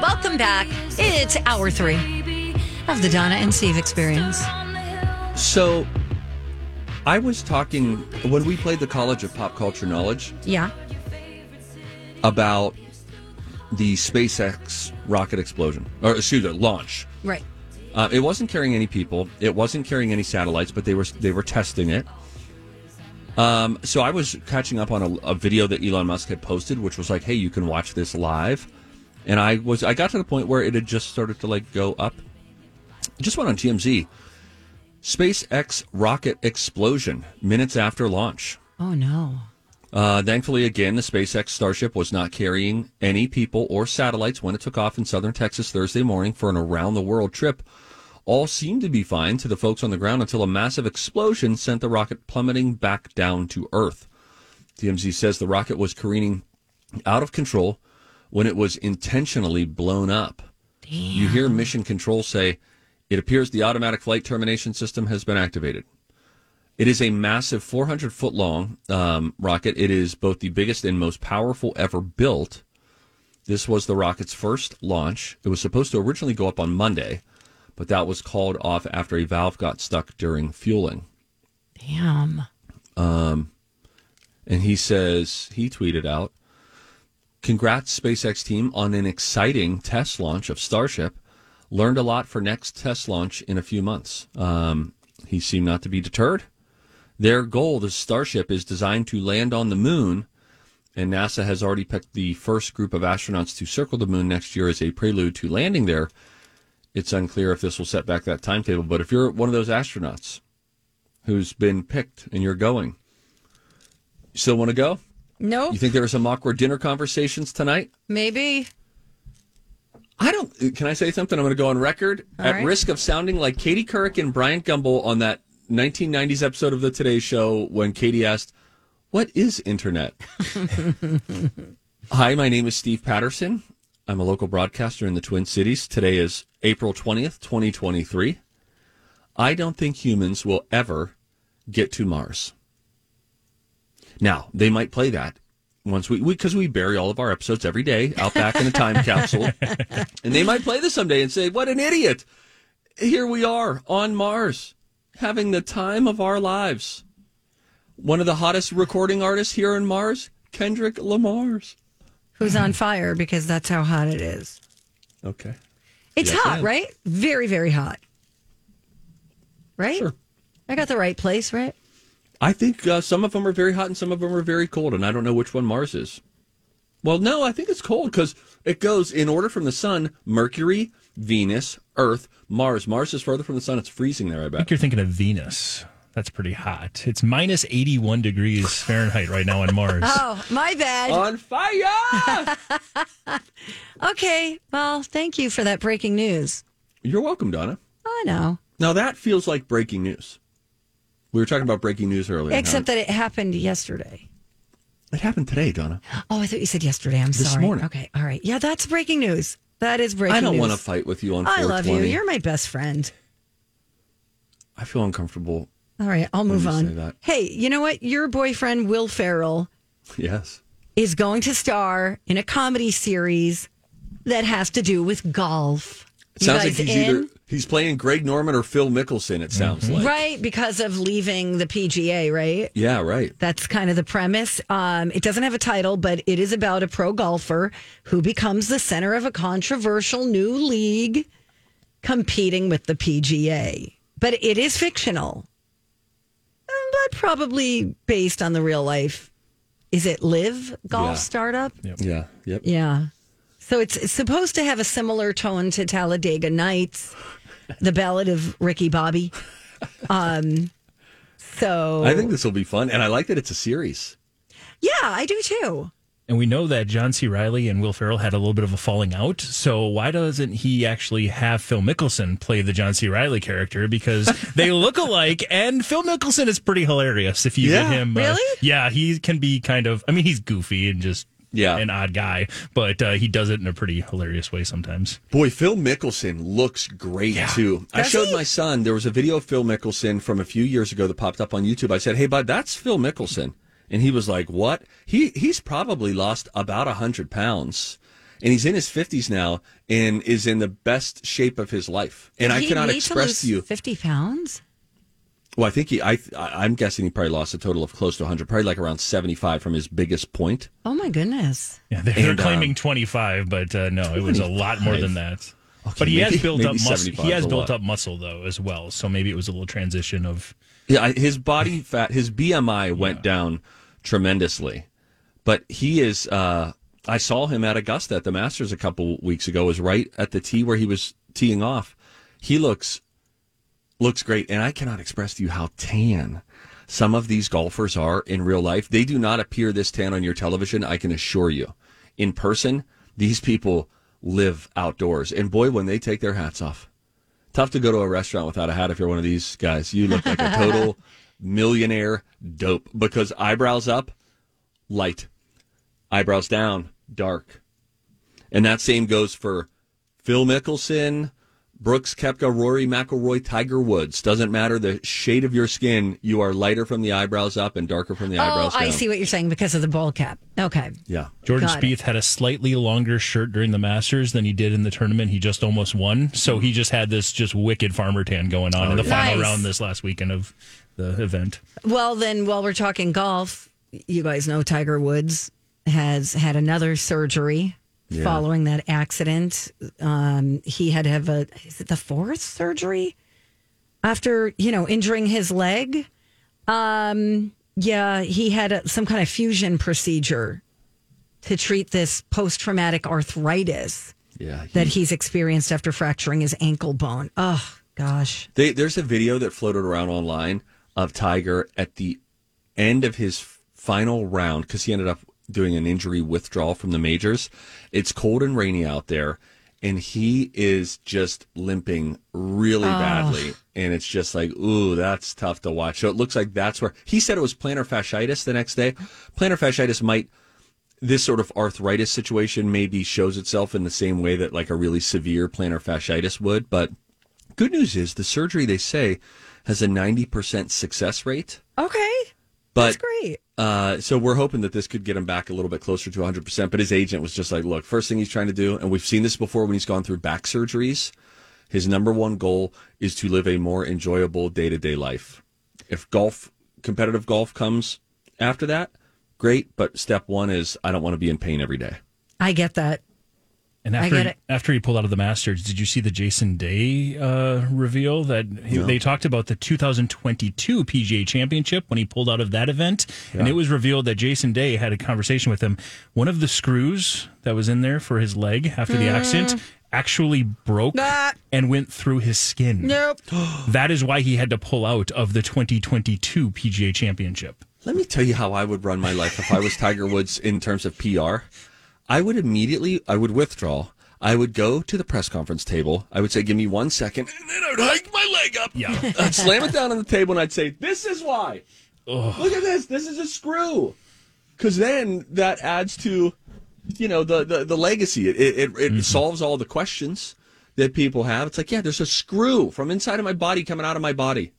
Welcome back. It's hour three of the Donna and Steve experience. So, I was talking when we played the College of Pop Culture Knowledge Yeah. about the SpaceX rocket explosion, or excuse me, launch. Right. Uh, it wasn't carrying any people. It wasn't carrying any satellites, but they were they were testing it. Um, so I was catching up on a, a video that Elon Musk had posted, which was like, "Hey, you can watch this live." And I was I got to the point where it had just started to like go up. It just went on TMZ. SpaceX rocket explosion minutes after launch. Oh, no. Uh, thankfully, again, the SpaceX Starship was not carrying any people or satellites when it took off in southern Texas Thursday morning for an around the world trip. All seemed to be fine to the folks on the ground until a massive explosion sent the rocket plummeting back down to Earth. TMZ says the rocket was careening out of control when it was intentionally blown up. You hear Mission Control say, it appears the automatic flight termination system has been activated. It is a massive 400 foot long um, rocket. It is both the biggest and most powerful ever built. This was the rocket's first launch. It was supposed to originally go up on Monday, but that was called off after a valve got stuck during fueling. Damn. Um, and he says, he tweeted out, Congrats, SpaceX team, on an exciting test launch of Starship. Learned a lot for next test launch in a few months. Um, he seemed not to be deterred. Their goal, the Starship, is designed to land on the moon, and NASA has already picked the first group of astronauts to circle the moon next year as a prelude to landing there. It's unclear if this will set back that timetable, but if you're one of those astronauts who's been picked and you're going, you still want to go? No. You think there were some awkward dinner conversations tonight? Maybe. I don't. Can I say something? I'm going to go on record All at right. risk of sounding like Katie Couric and Bryant Gumbel on that 1990s episode of the Today Show when Katie asked, "What is internet?" Hi, my name is Steve Patterson. I'm a local broadcaster in the Twin Cities. Today is April 20th, 2023. I don't think humans will ever get to Mars. Now, they might play that once we, because we, bury all of our episodes every day out back in a time capsule. And they might play this someday and say, what an idiot. Here we are on Mars having the time of our lives. One of the hottest recording artists here on Mars, Kendrick Lamar's. Who's on fire because that's how hot it is. Okay. It's Yes, hot, right? Very, very hot. Right? Sure. I got the right place, right? I think uh, some of them are very hot and some of them are very cold, and I don't know which one Mars is. Well, no, I think it's cold because it goes in order from the sun Mercury, Venus, Earth, Mars. Mars is further from the sun. It's freezing there, I bet. I bet. think you're thinking of Venus. That's pretty hot. It's minus 81 degrees Fahrenheit right now on Mars. Oh, my bad. On fire! Okay. Well, thank you for that breaking news. You're welcome, Donna. I know. Now, that feels like breaking news. We were talking about breaking news earlier. Except that it happened yesterday. it happened today, Donna. Oh, I thought you said yesterday. I'm This sorry. morning. Okay. All right. Yeah, that's breaking news. That is breaking news. I don't news. want to fight with you on I love you. You're my best friend. I feel uncomfortable. All right, I'll move on. Hey, you know what? Your boyfriend Will Ferrell Yes. is going to star in a comedy series that has to do with golf. It You sounds like he's in? either he's playing Greg Norman or Phil Mickelson, it sounds like. right because of leaving the PGA, right? Yeah, right. That's kind of the premise. Um, it doesn't have a title, but it is about a pro golfer who becomes the center of a controversial new league competing with the PGA. But it is fictional, Um, but probably based on the real life. Is it Live Golf Yeah. Startup? Yeah. Yep. Yeah. So it's, it's supposed to have a similar tone to Talladega Nights, the Ballad of Ricky Bobby. Um, so I think this will be fun, and I like that it's a series. Yeah, I do too. And we know that John C. Reilly and Will Ferrell had a little bit of a falling out. So why doesn't he actually have Phil Mickelson play the John C. Reilly character? Because they look alike, and Phil Mickelson is pretty hilarious. If you Yeah. get him, uh, Really? yeah, he can be kind of. I mean, he's goofy and just Yeah. an odd guy, but uh, he does it in a pretty hilarious way sometimes. Boy, Phil Mickelson looks great too. I showed he? my son. There was a video of Phil Mickelson from a few years ago that popped up on YouTube. I said, "Hey, bud, that's Phil Mickelson," and he was like, "What?" He he's probably lost about a hundred pounds, and he's in his fifties now, and is in the best shape of his life. And I cannot need express lose to you. fifty pounds. Well, I think he. I I- I'm guessing he probably lost a total of close to 100, probably like around 75 from his biggest point. Oh my goodness! Yeah, they're, they're And, claiming um, 25, but uh, no, it was a lot more than that. but he maybe- has built up muscle. He has built lot. up muscle though as well. So maybe it was a little transition of Yeah, his body fat, his BMI went down tremendously, but he is. Uh, I saw him at Augusta at the Masters a couple weeks ago. Was right at the tee where he was teeing off. He looks looks great, and I cannot express to you how tan some of these golfers are in real life. They do not appear this tan on your television. I can assure you. In person, these people live outdoors, and boy, when they take their hats off, tough to go to a restaurant without a hat if you're one of these guys. You look like a total millionaire dope because eyebrows up, light, eyebrows down, dark. And that same goes for Phil Mickelson, Brooks Koepka, Rory McIlroy, Tiger Woods. Doesn't matter the shade of your skin, you are lighter from the eyebrows up and darker from the Oh, eyebrows down. I see what you're saying because of the bowl cap. Okay. Yeah. Jordan Got it. Spieth had a slightly longer shirt during the Masters than he did in the tournament. He just almost won, so he just had this just wicked farmer tan going on in the oh, yeah. final Nice. round this last weekend of the event. Well, then, while we're talking golf, you guys know Tiger Woods has had another surgery following that accident. Um, he had to have a, is it the fourth surgery after, you know, injuring his leg? Um, yeah, he had a, some kind of fusion procedure to treat this post traumatic arthritis Yeah. he- that he's experienced after fracturing his ankle bone. Oh, gosh. They, there's a video that floated around online of Tiger at the end of his final round because he ended up doing an injury withdrawal from the majors. It's cold and rainy out there, and he is just limping really badly. And it's just like, ooh, that's tough to watch. So it looks like that's where he said it was plantar fasciitis the next day. Plantar fasciitis might this sort of arthritis situation maybe shows itself in the same way that like a really severe plantar fasciitis would. But good news is the surgery they say has a 90% success rate. Okay. But That's great. uh, so we're hoping that this could get him back a little bit closer to 100%. But his agent was just like, look, first thing he's trying to do, and we've seen this before when he's gone through back surgeries, his number one goal is to live a more enjoyable day to day life. If golf, competitive golf comes after that, great. But step one is I don't want to be in pain every day. I get that. And I after get he, it. after he pulled out of the Masters, did you see the Jason Day uh, reveal that he, they talked about the 2022 PGA Championship when he pulled out of that event, and it was revealed that Jason Day had a conversation with him. One of the screws that was in there for his leg after the accident actually broke Ah. and went through his skin. Nope. That is why he had to pull out of the 2022 PGA Championship. Let me tell you how I would run my life if I was Tiger Woods in terms of PR. I would immediately, I would withdraw. I would go to the press conference table. I would say, "Give me one second, and then I would hike my leg up. Yeah. I'd slam it down on the table, and I'd say, "This is why. Look at this. This is a screw." Because then that adds to, you know, the the, the legacy. It it, it, it mm-hmm. solves all the questions that people have. It's like, yeah, there's a screw from inside of my body coming out of my body.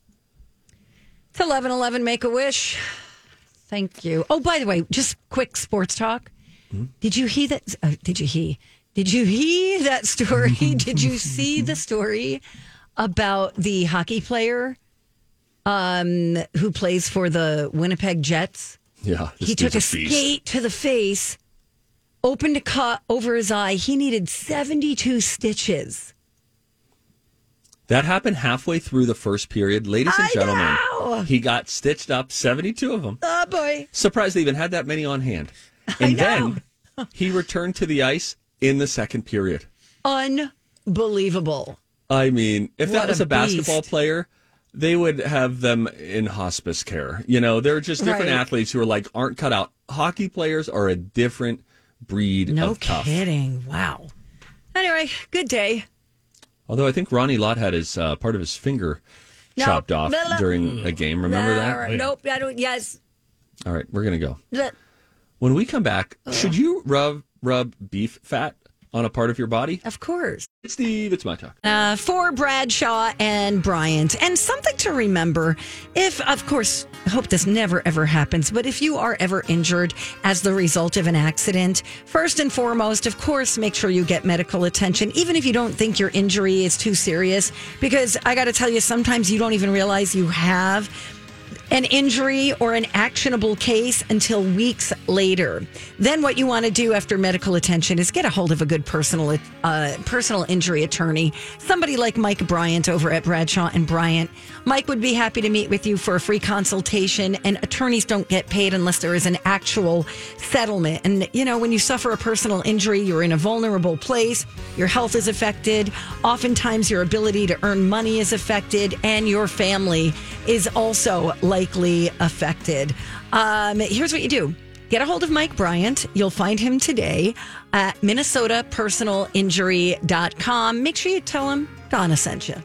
It's eleven eleven. Make a wish. Thank you. Oh, by the way, just quick sports talk. Did you hear that? Uh, did you hear? Did you hear that story? did you see the story about the hockey player um, who plays for the Winnipeg Jets? Yeah, he took a beast. skate to the face, opened a cut over his eye. He needed seventy two stitches. That happened halfway through the first period. Ladies and I gentlemen, know. he got stitched up, 72 of them. Oh boy! Surprised they even had that many on hand. And then he returned to the ice in the second period. Unbelievable. I mean, if What that was a a, basketball beast. player, they would have them in hospice care. You know, there are just different Right. athletes who are like aren't cut out. Hockey players are a different breed No of tough. kidding. Wow. Anyway, good day. Although I think Ronnie Lott had his uh, part of his finger No. chopped off Blah, blah. during a game. Remember that? Nope. I don't. Yes. All right, we're gonna go. When we come back, should you rub rub beef fat on a part of your body? Of course. It's Steve. It's my talk. Uh, for Bradshaw and Bryant. And something to remember if, of course, I hope this never ever happens, but if you are ever injured as the result of an accident, first and foremost, of course, make sure you get medical attention, even if you don't think your injury is too serious. Because I got to tell you, sometimes you don't even realize you have an injury or an actionable case until weeks later. Then what you want to do after medical attention is get a hold of a good personal uh, personal injury attorney, somebody like Mike Bryant over at Bradshaw and Bryant. Mike would be happy to meet with you for a free consultation and attorneys don't get paid unless there is an actual settlement. And you know, when you suffer a personal injury, you're in a vulnerable place, your health is affected, oftentimes your ability to earn money is affected and your family is also likely affected. Um, here's what you do. Get a hold of Mike Bryant. You'll find him today at minnesotapersonalinjury.com. Make sure you tell him Donna sent you.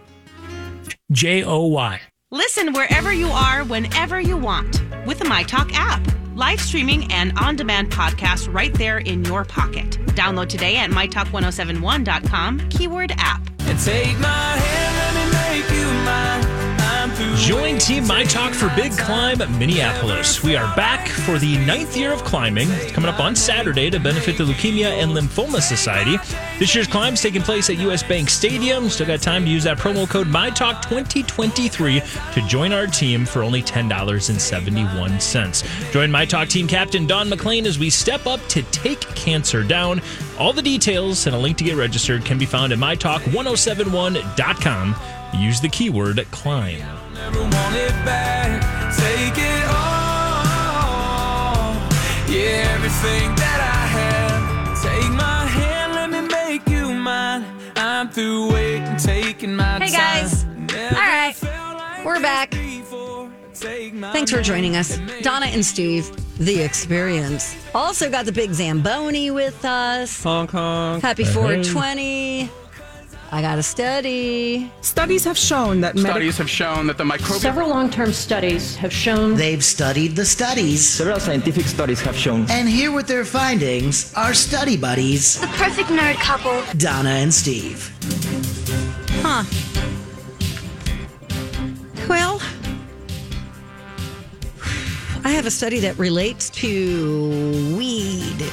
J O Y. Listen wherever you are, whenever you want with the MyTalk app. Live streaming and on demand podcasts right there in your pocket. Download today at mytalk1071.com, keyword app. And take my hand, let me make you mine. Join Team My Talk for Big Climb Minneapolis. We are back for the ninth year of climbing, It's coming up on Saturday to benefit the Leukemia and Lymphoma Society. This year's climb is taking place at US Bank Stadium. Still got time to use that promo code MyTalk2023 to join our team for only $10.71. Join My Talk team captain Don McLean as we step up to take cancer down. All the details and a link to get registered can be found at mytalk1071.com. Use the keyword climb. Never want it back. Take it all. Yeah, everything that I have. Take my hand, let me make you mine. I'm through waiting, taking my Hey, guys. Never All right. We're back. before. Take my Thanks for joining us. Donna and Steve, The Experience. Also got the big Zamboni with us. Hong Kong. Happy 420. I got a study. Studies have shown that medical Studies have shown that the microbial Several long term studies have shown They've studied the studies. Several scientific studies have shown And here with their findings are study buddies, The perfect nerd couple. Donna and Steve. Huh. Well, I have a study that relates to weed.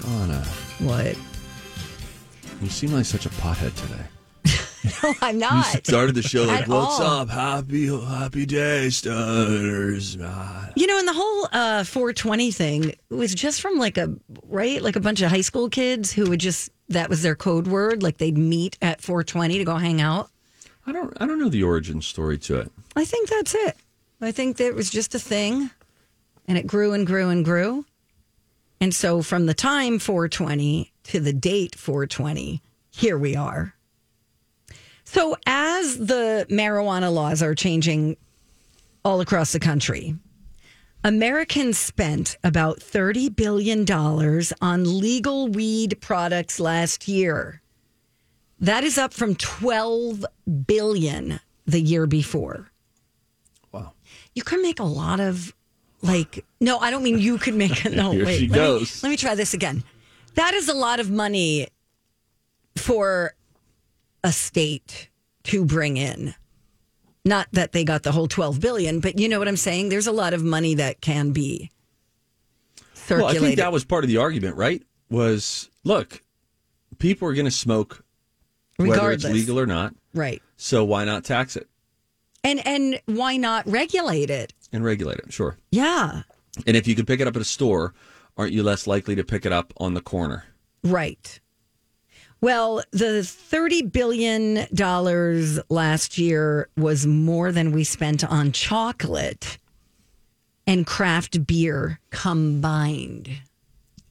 Donna, What? You seem like such a pothead today. No, I'm not. You started the show like, "What's all. up? Happy, happy day, stutters." man." You know, and the whole uh, 420 thing was just from like a right, like a bunch of high school kids who would just that was their code word, like they'd meet at 420 to go hang out. I don't, I don't know the origin story to it. I think that's it. I think that it was just a thing, and it grew and grew and grew, and so from the time 420 to the date 420, here we are. So as the marijuana laws are changing all across the country, Americans spent about $30 billion on legal weed products last year. That is up from 12 billion the year before. Wow. You can make a lot of like no, I don't mean you could make a no Here wait. she let, me, let me try this again. That is a lot of money for a state to bring in. Not that they got the whole 12 billion, but you know what I'm saying? There's a lot of money that can be Well, I think that was part of the argument, right? Was look, people are going to smoke whether Regardless. it's legal or not. right. So why not tax it And and why not regulate it? and regulate it? Sure. Yeah. And if you could pick it up at a store, aren't you less likely to pick it up on the corner? Right. Well, the $30 billion last year was more than we spent on chocolate and craft beer combined.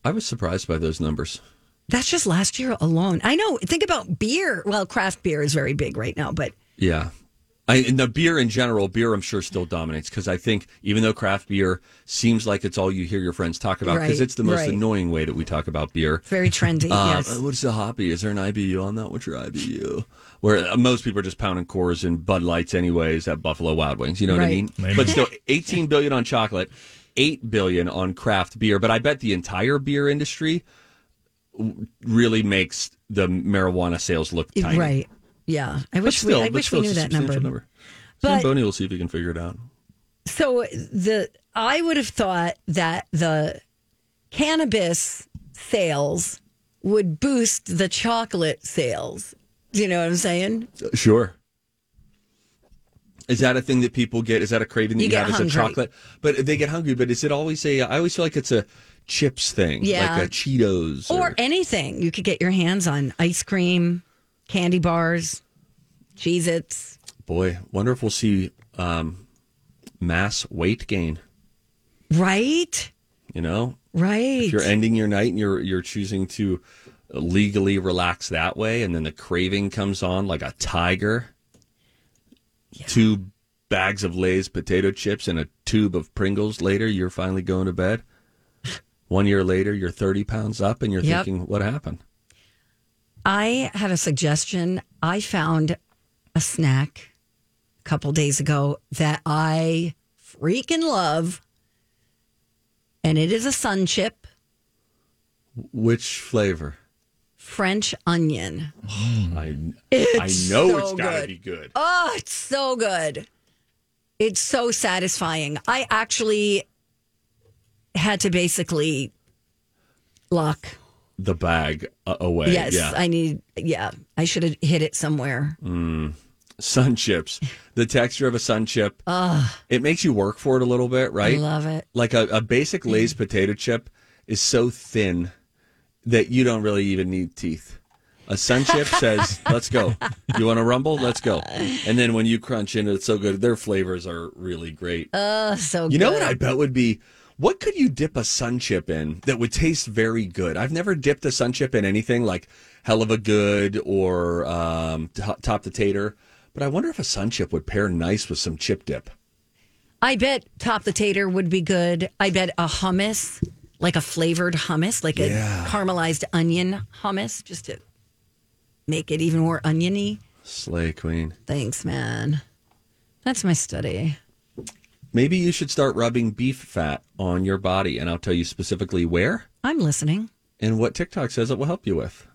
I was surprised by those numbers. That's just last year alone. I know. Think about beer. Well, craft beer is very big right now, but Yeah. I, and the beer in general, beer I'm sure still dominates because I think even though craft beer seems like it's all you hear your friends talk about because Right, it's the most right. annoying way that we talk about beer. Very trendy. Uh, yes. What's the hoppy? Is there an IBU on that? What's your IBU? Where uh, most people are just pounding Coors and Bud Lights anyways at Buffalo Wild Wings. You know what I mean? Maybe. But still, 18 billion on chocolate, 8 billion on craft beer. But I bet the entire beer industry w- really makes the marijuana sales look tiny. Right. Yeah. I wish still, we, I wish we knew that number. number. But- Boney will see if he can figure it out. So the I would have thought that the cannabis sales would boost the chocolate sales. Do you know what I'm saying? Sure. Is that a thing that people get? Is that a craving that You you, get have? hungry. Is a chocolate? But they get hungry. But is it always a? I always feel like it's a chips thing, Yeah. like a Cheetos Or anything. You could get your hands on ice cream, candy bars, Cheez Its. Boy, wonder if we'll see um, mass weight gain. Right? You know, Right. if you're ending your night and you're you're choosing to legally relax that way, and then the craving comes on like a tiger. Two bags of Lay's potato chips and a tube of Pringles later, you're finally going to bed. One year later, you're 30 pounds up, and you're Yep. thinking, "What happened?" I have a suggestion. I found a snack a couple days ago that I freaking love. And it is a sun chip, Which flavor? French onion. Oh, I It's I know so it's got to be good. Oh, it's so good. It's so satisfying. I actually had to basically lock. The bag uh, away. yes, yeah. I need. Yeah, I should have hit it somewhere. sun chips. The texture of a sun chip. It makes you work for it a little bit, right? I love it. like a, a basic Lay's potato chip is so thin that you don't really even need teeth. A sun chip says, "Let's go. You want to rumble? Let's go." And then when you crunch in, it's so good. Their flavors are really great. Oh, so you know what I bet would be? What could you dip a sun chip in that would taste very good? I've never dipped a sun chip in anything like Heluva Good or um, Top Top the Tater, but I wonder if a sun chip would pair nice with some chip dip. I bet top the tater would be good. I bet a hummus, like a flavored hummus, like a caramelized onion hummus, just to make it even more oniony. Slay Queen. Thanks, man. That's my study. Maybe you should start rubbing beef fat on your body, and I'll tell you specifically where I'm listening. and what TikTok says it will help you with.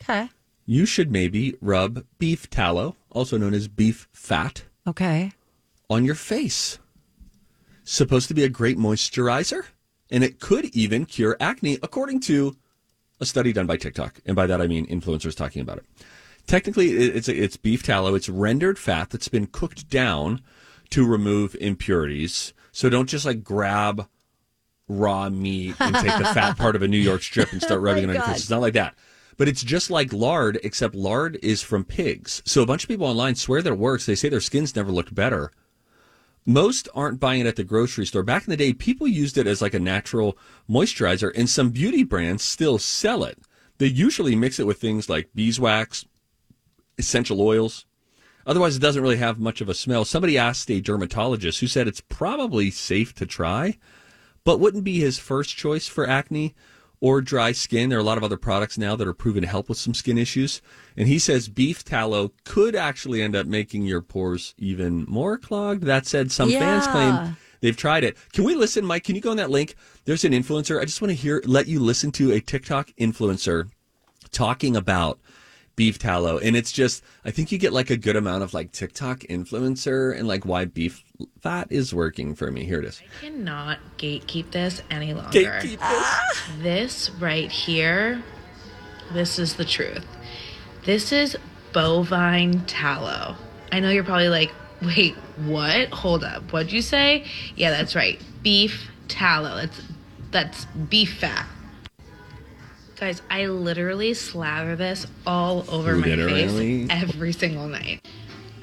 Okay. You should maybe rub beef tallow, also known as beef fat, Okay. on your face. Supposed to be a great moisturizer, and it could even cure acne, according to a study done by TikTok. And by that, I mean influencers talking about it. Technically, it's it's beef tallow. It's rendered fat that's been cooked down to remove impurities. So don't just like grab raw meat and take the fat part of a New York strip and start oh rubbing it on your face. It's not like that. But it's just like lard, except lard is from pigs. So a bunch of people online swear that it works. They say their skins never looked better. Most aren't buying it at the grocery store. Back in the day, people used it as like a natural moisturizer, and some beauty brands still sell it. They usually mix it with things like beeswax, essential oils. Otherwise, it doesn't really have much of a smell. Somebody asked a dermatologist who said it's probably safe to try, but wouldn't be his first choice for acne or dry skin. There are a lot of other products now that are proven to help with some skin issues. And he says beef tallow could actually end up making your pores even more clogged. That said, some fans claim they've tried it. Can we listen, Mike? Can you go on that link? There's an influencer. I just want to hear, let you listen to a TikTok influencer talking about beef tallow and it's just i think you get like a good amount of like tiktok influencer and like why beef fat is working for me here it is I cannot gatekeep this any longer. Gatekeep This right here, this is the truth. This is bovine tallow. I know you're probably like, wait, what? Hold up. What'd you say? Yeah, that's right. Beef tallow. That's that's beef fat. Guys, I literally slather this all over my Literally? face every single night.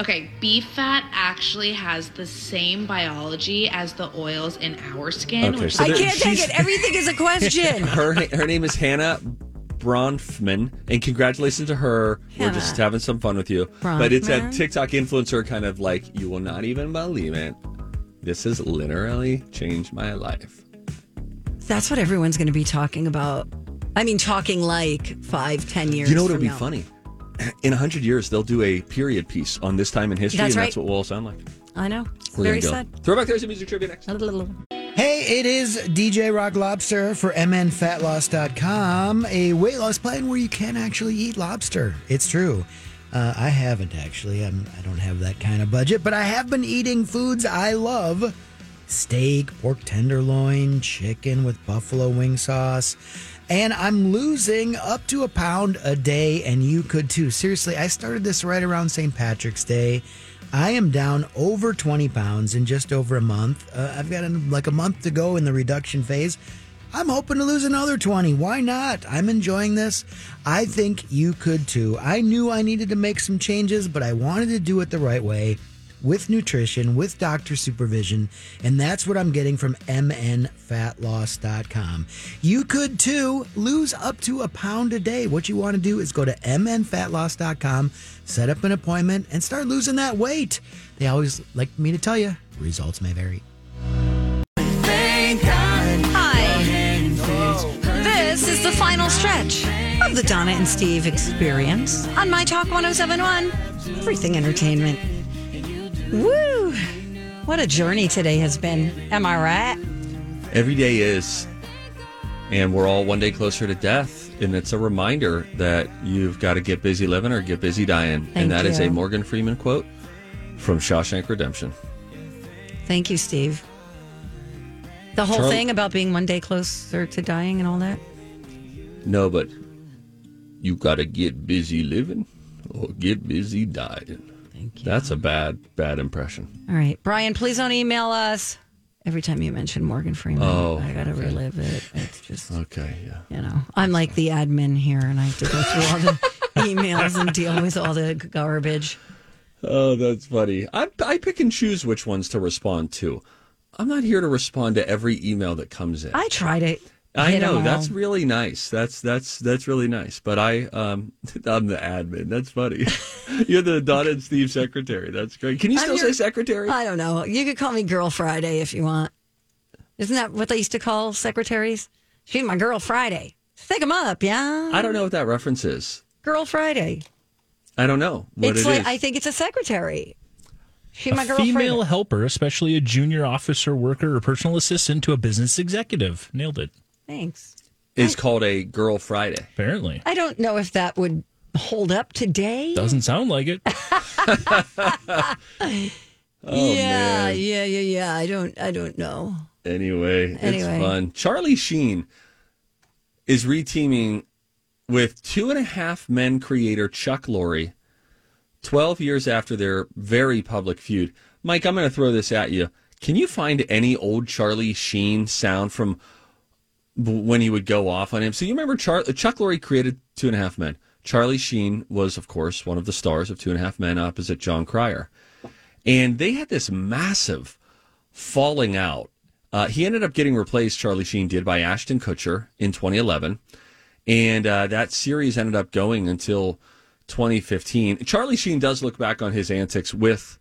Okay, beef fat actually has the same biology as the oils in our skin. Okay, which so I there- can't take it. Everything is a question. her her name is hannah Bronfman, and congratulations to her. We're just having some fun with you. But it's a TikTok influencer kind of like, you will not even believe it. This has literally changed my life. That's what everyone's going to be talking about. I mean, talking like five, ten years. You know what would from be now. funny? In a hundred years, they'll do a period piece on this time in history, That's and right. that's what we'll all sound like. I know. It's We're very go. sad. Throwback Thursday music trivia next. Hey, it is DJ Rock Lobster for MNFatLoss.com, a weight loss plan where you can actually eat lobster. It's true. Uh, I haven't actually. I'm, I don't have that kind of budget, but I have been eating foods I love steak, pork tenderloin, chicken with buffalo wing sauce. And I'm losing up to a pound a day, and you could too. Seriously, I started this right around St. Patrick's Day. I am down over 20 pounds in just over a month. Uh, I've got like a month to go in the reduction phase. I'm hoping to lose another 20. Why not? I'm enjoying this. I think you could too. I knew I needed to make some changes, but I wanted to do it the right way with nutrition, with doctor supervision, and that's what I'm getting from mnfatloss.com. You could too lose up to a pound a day. What you want to do is go to mnfatloss.com, set up an appointment, and start losing that weight. They always like me to tell you, results may vary. Hi. This is the final stretch of the Donna and Steve experience on My Talk 1071, Everything Entertainment. Woo! What a journey today has been. Am I right? Every day is, and we're all one day closer to death. And it's a reminder that you've got to get busy living or get busy dying. Thank and that is you. a Morgan Freeman quote from Shawshank Redemption. Thank you, Steve. The whole Charlie- thing about being one day closer to dying and all that. No, but you got to get busy living or get busy dying. That's a bad, bad impression. All right, Brian, please don't email us. Every time you mention Morgan Freeman, Oh, I got to okay. relive it. It's just, Okay, yeah. you know, I'm like the admin here and I have to go through all the emails and deal with all the garbage. Oh, that's funny. I, I pick and choose which ones to respond to. I'm not here to respond to every email that comes in. I try to. I hit 'em know all. that's really nice. That's that's that's really nice. But I um I'm the admin. That's funny. You're the Donna and Steve secretary. That's great. Can you still your- say secretary? I don't know. You could call me Girl Friday if you want. Isn't that what they used to call secretaries? She's my Girl Friday. Stick 'em up, yeah. I don't know what that reference is. Girl Friday. I don't know what it's it like is. I think it's a secretary. She's my a girl female helper, especially a junior officer, worker, or personal assistant to a business executive. Nailed it. Thanks. It's called a Girl Friday. Apparently, I don't know if that would hold up today. doesn't sound like it. Oh, yeah, man. yeah, yeah, yeah. I don't I don't know. Anyway, it's Anyway. fun. Charlie Sheen is reteaming with two and a half men creator Chuck Lorre 12 years after their very public feud. Mike, I'm going to throw this at you. Can you find any old Charlie Sheen sound from b- when he would go off on him? So you remember Char- Chuck Lorre created Two and a Half Men. Charlie Sheen was, of course, one of the stars of Two and a Half Men opposite Jon Cryer. And they had this massive falling out. Uh, he ended up getting replaced, Charlie Sheen did, by Ashton Kutcher in 2011. And uh, that series ended up going until 2015. Charlie Sheen does look back on his antics with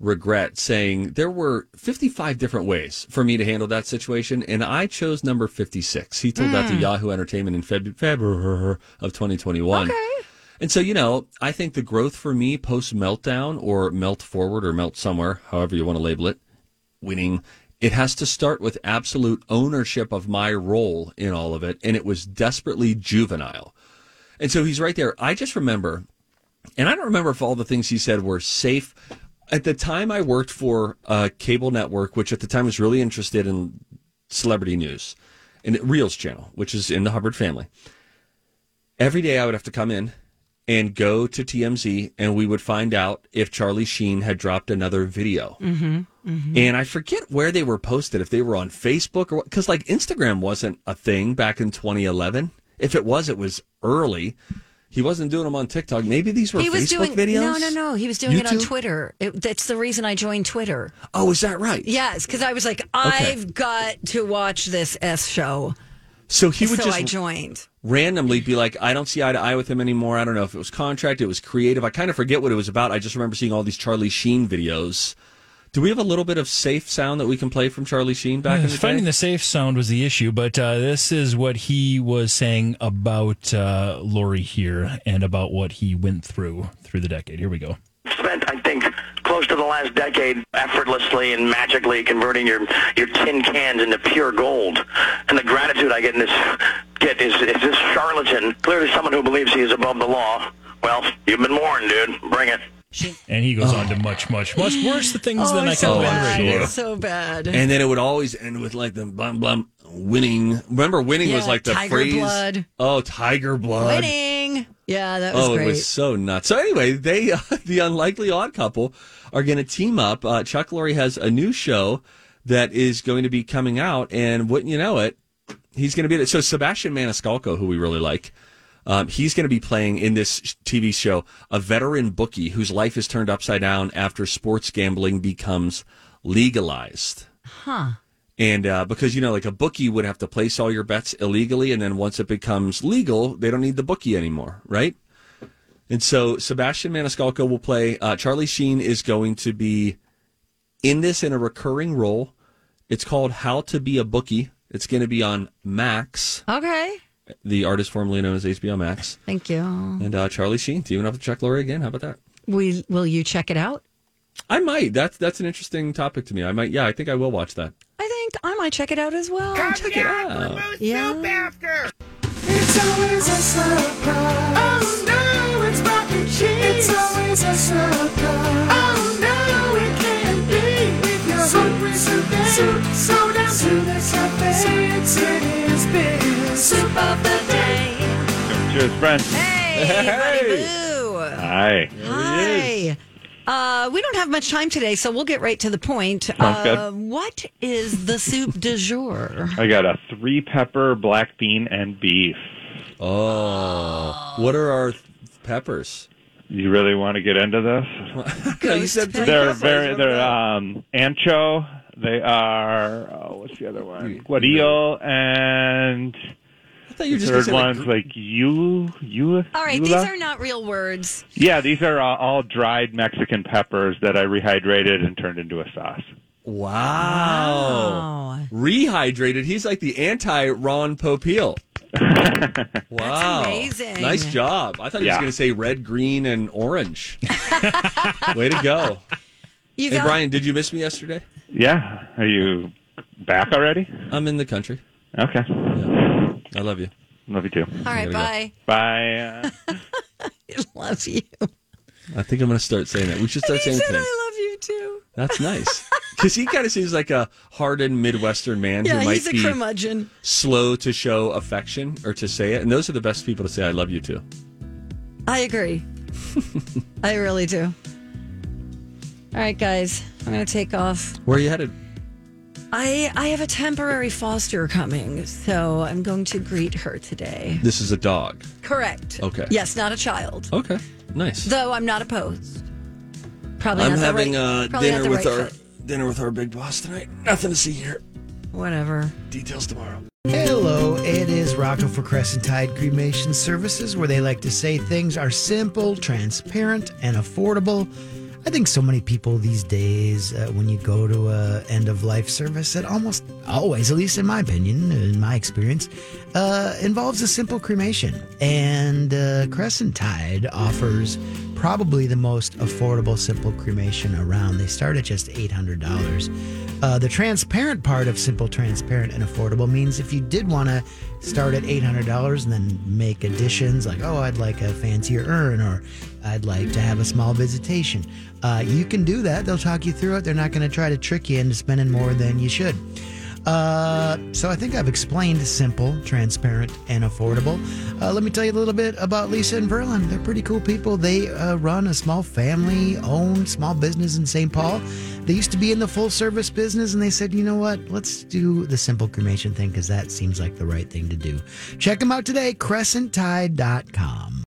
regret, saying there were 55 different ways for me to handle that situation, and I chose number 56. He told that to hmm. Yahoo Entertainment in Feb- February of 2021. Okay. And so, you know, I think the growth for me post meltdown or melt forward or melt somewhere, however you want to label it, winning, it has to start with absolute ownership of my role in all of it. And it was desperately juvenile. And so he's right there. I just remember, and I don't remember if all the things he said were safe. At the time, I worked for a cable network, which at the time was really interested in celebrity news, and Reelz channel, which is in the Hubbard family. Every day I would have to come in and go to TMZ, and we would find out if Charlie Sheen had dropped another video. Mm-hmm, mm-hmm. And I forget where they were posted, if they were on Facebook or what, because like Instagram wasn't a thing back in 2011. If it was, it was early. He wasn't doing them on TikTok. Maybe these were He was Facebook doing videos. no, no, no. He was doing it on Twitter. It, that's the reason I joined Twitter. Oh, is that right? Yes, because I was like, I've got to watch this S show. So he would so just I joined. randomly be like, I don't see eye to eye with him anymore. I don't know if it was contract, it was creative. I kind of forget what it was about. I just remember seeing all these Charlie Sheen videos. Do we have a little bit of safe sound that we can play from Charlie Sheen back in the Finding day? the safe sound was the issue, but uh, this is what he was saying about uh, Lorre here and about what he went through through the decade. Here we go. spent, I think, close to the last decade effortlessly and magically converting your, your tin cans into pure gold. And the gratitude I get in this get is, is this charlatan, clearly someone who believes he is above the law. Well, you've been warned, dude. Bring it. And he goes on to much, much, much worse things Oh, than I it's can so imagine. bad. sure. So bad. And then it would always end with like the blum blum winning. Remember, winning was like the tiger phrase. blood. Oh, tiger blood. Winning. Yeah, that was oh, great. it was so nuts. So anyway, they, uh, the unlikely odd couple, are going to team up. Uh, Chuck Lorre has a new show that is going to be coming out, and wouldn't you know it, he's going to be in it. So Sebastian Maniscalco, who we really like, um, he's going to be playing in this TV show a veteran bookie whose life is turned upside down after sports gambling becomes legalized. Huh. And uh, because, you know, like a bookie would have to place all your bets illegally, and then once it becomes legal, they don't need the bookie anymore, right? And so Sebastian Maniscalco will play. Uh, Charlie Sheen is going to be in this in a recurring role. It's called How to Be a Bookie. It's going to be on Max, Okay. The artist formerly known as HBO Max. Thank you. And uh, Charlie Sheen teaming have to Chuck Lorre again. How about that? We, will you check it out? I might. That's that's an interesting topic to me. I might. Yeah, I think I will watch that. I think I might check it out as well. Check it out. Yeah. It's always a surprise. Oh no, it's mac and cheese. It's always a surprise. Oh no, it can't be. If you're hungry, soup and soup, so down to the cafe. It's it is big. Soup of the day. Cheers, friend. Hey, Buddy Boo. Hi. Hi. Uh, we don't have much time today, so we'll get right to the point. Sounds good. Uh, what is the soup du jour? I got a three pepper, black bean, and beef. Oh, what are our peppers? You really want to get into this? You said three they're peppers. very they're um ancho. They are oh, what's the other one? guajillo and I thought you were the just gonna third say, like, one's like you you. All right, these are not real words. yeah. These are uh, all dried Mexican peppers that I rehydrated and turned into a sauce. Wow. Rehydrated. He's like the anti Ron Popeil. wow. amazing. Nice job. I thought he was going to say red, green, and orange. Way to go. You hey, got Brian, did you miss me yesterday? Yeah. Are you back already? I'm in the country. Okay. I love you. Love you too. all right. gotta go. Bye. Bye. I love you. I think I'm going to start saying that. We should start He saying that. I love you too. That's nice. Because he kind of seems like a hardened Midwestern man Yeah, who might he's a be curmudgeon. slow to show affection or to say it. And those are the best people to say, I love you too. I agree. I really do. All right, guys, I'm going to take off. Where are you headed? I I have a temporary foster coming, so I'm going to greet her today. This is a dog. Correct. Okay. Yes, not a child. Okay. Nice. Though I'm not opposed. Probably I'm not having the right, uh, probably dinner the with right our fit. dinner with our big boss tonight. Nothing to see here. Whatever. Details tomorrow. Hello, it is Rocco for Crescent Tide Cremation Services, where they like to say things are simple, transparent, and affordable. I think so many people these days, uh, when you go to a end of life service, it almost always, at least in my opinion, in my experience, uh, involves a simple cremation. And uh, Crescent Tide offers probably the most affordable simple cremation around. They start at just $800. Uh, the transparent part of simple, transparent, and affordable means if you did want to start at $800 and then make additions like, oh, I'd like a fancier urn or I'd like to have a small visitation, uh, you can do that. They'll talk you through it. They're not going to try to trick you into spending more than you should. Uh, so I think I've explained simple, transparent, and affordable. Uh, let me tell you a little bit about Lisa and Verlin. They're pretty cool people. They uh, run a small family-owned small business in St. Paul. They used to be in the full-service business, and they said, you know what? Let's do the simple cremation thing because that seems like the right thing to do. Check them out today, CrescentTide.com.